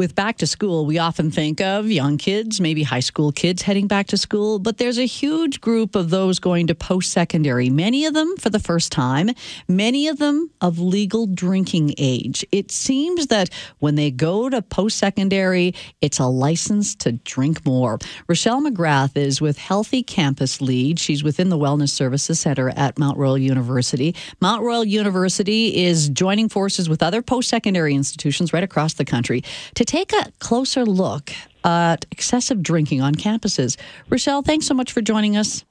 With back to school, we often think of young kids, maybe high school kids heading back to school, but there's a huge group of those going to post secondary, many of them for the first time, many of them of legal drinking age. It seems that when they go to post secondary, it's a license to drink more. Rachelle McGrath is with Healthy Campus Lead. She's within the Wellness Services Center at Mount Royal University. Mount Royal University is joining forces with other post secondary institutions right across the country to take a closer look at excessive drinking on campuses. Rachelle, thanks so much for joining us.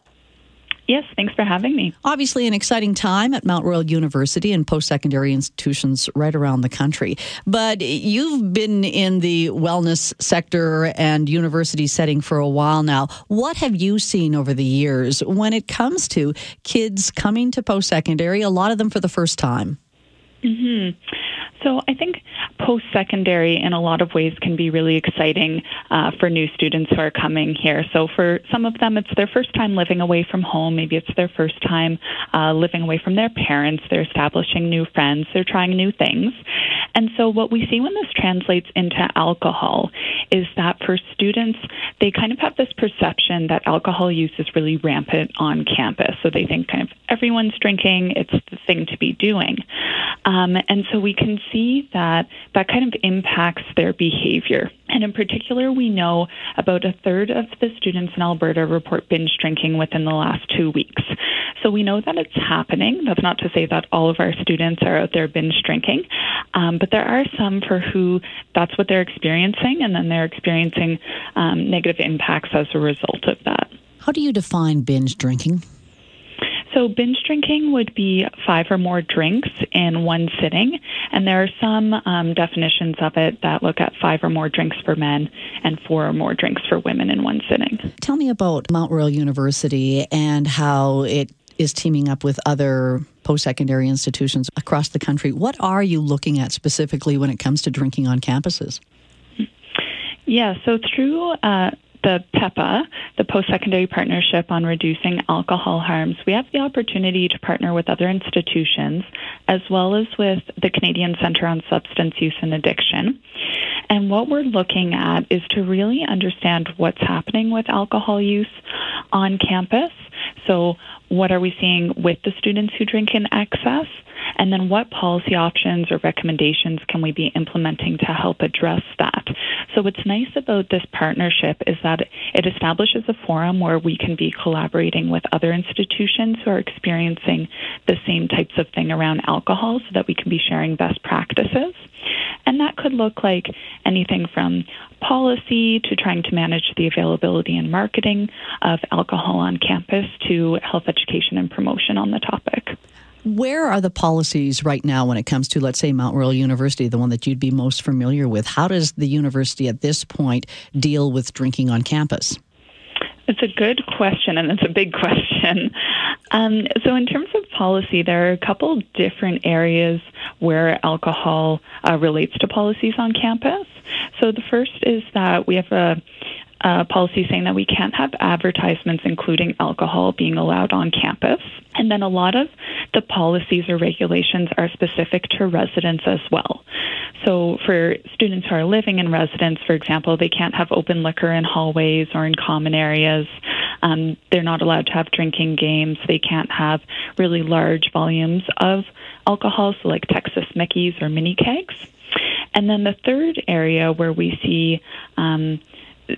Yes, thanks for having me. Obviously, an exciting time at Mount Royal University and post secondary institutions right around the country. But you've been in the wellness sector and university setting for a while now. What have you seen over the years when it comes to kids coming to post secondary, a lot of them for the first time? Mm-hmm. So I think post secondary, in a lot of ways, can be really exciting uh, for new students who are coming here. So for some of them, it's their first time living away from home. Maybe it's their first time uh, living away from their parents. They're establishing new friends. They're trying new things. And so what we see when this translates into alcohol is that for students, they kind of have this perception that alcohol use is really rampant on campus. So they think kind of everyone's drinking, it's the thing to be doing. Um, and so we can see that that kind of impacts their behavior. And in particular, we know about a third of the students in Alberta report binge drinking within the last two weeks. So we know that it's happening. That's not to say that all of our students are out there binge drinking, um, but there are some for who that's what they're experiencing, and then they're experiencing um, negative impacts as a result of that. How do you define binge drinking? So, binge drinking would be five or more drinks in one sitting, and there are some um, definitions of it that look at five or more drinks for men and four or more drinks for women in one sitting. Tell me about Mount Royal University and how it is teaming up with other post secondary institutions across the country. What are you looking at specifically when it comes to drinking on campuses? Yeah, so through uh, the PEPA, the Post Secondary Partnership on Reducing Alcohol Harms, we have the opportunity to partner with other institutions as well as with the Canadian Centre on Substance Use and Addiction. And what we're looking at is to really understand what's happening with alcohol use on campus. So, what are we seeing with the students who drink in excess? And then what policy options or recommendations can we be implementing to help address that? So, what's nice about this partnership is that it establishes a forum where we can be collaborating with other institutions who are experiencing the same types of thing around alcohol so that we can be sharing best practices. And that could look like anything from policy to trying to manage the availability and marketing of alcohol on campus to health education and promotion on the topic. Where are the policies right now when it comes to, let's say, Mount Royal University, the one that you'd be most familiar with? How does the university at this point deal with drinking on campus? It's a good question, and it's a big question. Um, so, in terms of policy, there are a couple different areas where alcohol uh, relates to policies on campus. So, the first is that we have a uh, policy saying that we can't have advertisements including alcohol being allowed on campus. And then a lot of the policies or regulations are specific to residents as well. So for students who are living in residence, for example, they can't have open liquor in hallways or in common areas. Um, they're not allowed to have drinking games. They can't have really large volumes of alcohol, so like Texas Mickeys or mini kegs. And then the third area where we see um,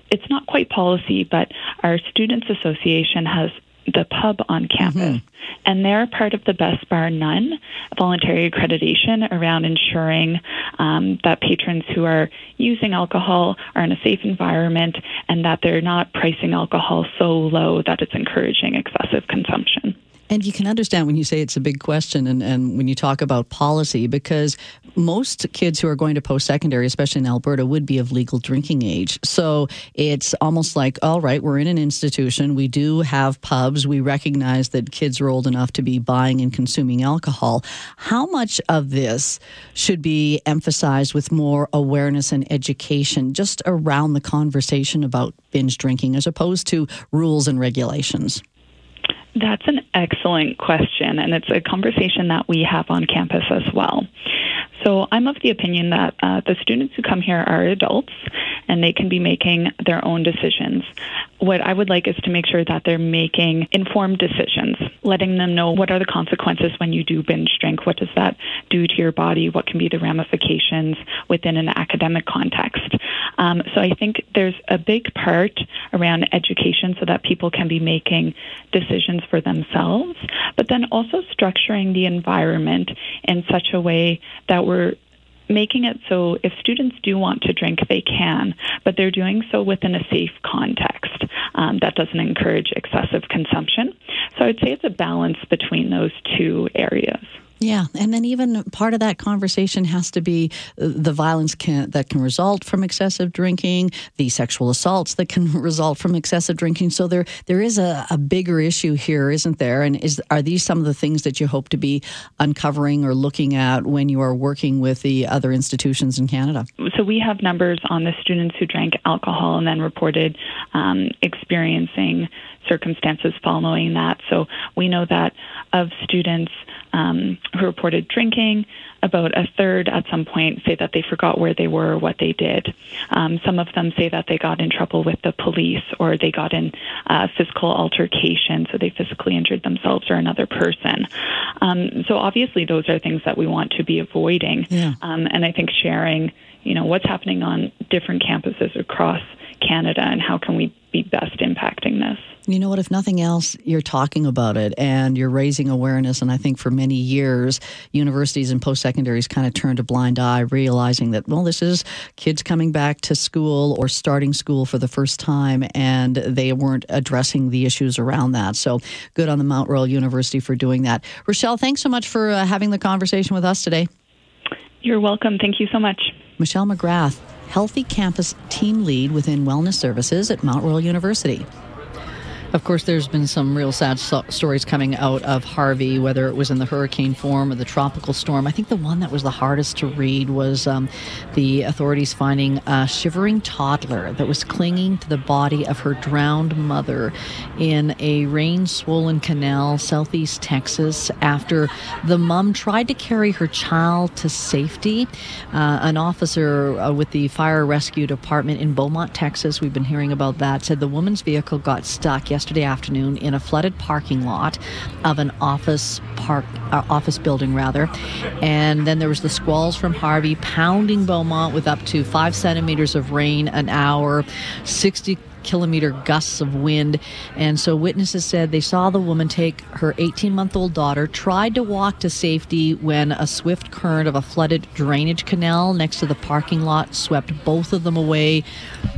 it's not quite policy, but our Students Association has the pub on campus. Mm-hmm. And they're part of the Best Bar None voluntary accreditation around ensuring um, that patrons who are using alcohol are in a safe environment and that they're not pricing alcohol so low that it's encouraging excessive consumption. And you can understand when you say it's a big question and, and when you talk about policy, because most kids who are going to post secondary, especially in Alberta, would be of legal drinking age. So it's almost like, all right, we're in an institution. We do have pubs. We recognize that kids are old enough to be buying and consuming alcohol. How much of this should be emphasized with more awareness and education just around the conversation about binge drinking as opposed to rules and regulations? That's an excellent question, and it's a conversation that we have on campus as well. So I'm of the opinion that uh, the students who come here are adults and they can be making their own decisions. What I would like is to make sure that they're making informed decisions, letting them know what are the consequences when you do binge drink, what does that do to your body, what can be the ramifications within an academic context. Um, so I think there's a big part around education so that people can be making decisions for themselves, but then also structuring the environment in such a way that we're making it so if students do want to drink, they can, but they're doing so within a safe context um, that doesn't encourage excessive consumption. So I'd say it's a balance between those two areas. Yeah, and then even part of that conversation has to be uh, the violence can, that can result from excessive drinking, the sexual assaults that can result from excessive drinking. So there there is a, a bigger issue here, isn't there? And is are these some of the things that you hope to be uncovering or looking at when you are working with the other institutions in Canada? So we have numbers on the students who drank alcohol and then reported um, experiencing circumstances following that. So we know that of students um, who reported drinking, about a third at some point say that they forgot where they were or what they did. Um, some of them say that they got in trouble with the police or they got in uh, physical altercation, so they physically injured themselves or another person. Um, so obviously, those are things that we want to be avoiding. Yeah. Um, and I think sharing, you know, what's happening on different campuses across Canada and how can we be best impacting this. You know what? If nothing else, you're talking about it and you're raising awareness. And I think for many years, universities and post secondaries kind of turned a blind eye, realizing that, well, this is kids coming back to school or starting school for the first time, and they weren't addressing the issues around that. So good on the Mount Royal University for doing that. Rachelle, thanks so much for uh, having the conversation with us today. You're welcome. Thank you so much. Michelle McGrath, Healthy Campus Team Lead within Wellness Services at Mount Royal University. Of course, there's been some real sad so- stories coming out of Harvey, whether it was in the hurricane form or the tropical storm. I think the one that was the hardest to read was um, the authorities finding a shivering toddler that was clinging to the body of her drowned mother in a rain swollen canal, southeast Texas, after the mom tried to carry her child to safety. Uh, an officer uh, with the fire rescue department in Beaumont, Texas, we've been hearing about that, said the woman's vehicle got stuck yesterday yesterday afternoon in a flooded parking lot of an office park uh, office building rather. And then there was the squalls from harvey pounding beaumont with up to five centimeters of rain an hour 60 kilometer gusts of wind. And so witnesses said they saw the woman take her 18 month old daughter, tried to walk to safety when a swift current of a flooded drainage canal next to the parking lot swept both of them away.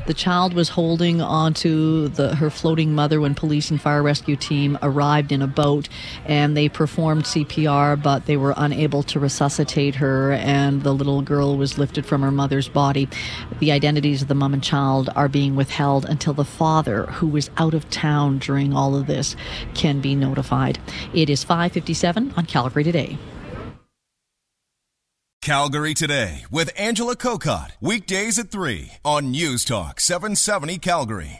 The child was holding onto the, her floating mother when police and fire rescue team arrived in a boat and they performed CPR, but they were unable to resuscitate her, and the little girl was lifted from her mother's body. The identities of the mom and child are being withheld until until the father, who was out of town during all of this, can be notified. It is 557 on Calgary Today. Calgary Today with Angela Kokott. Weekdays at 3 on News Talk 770 Calgary.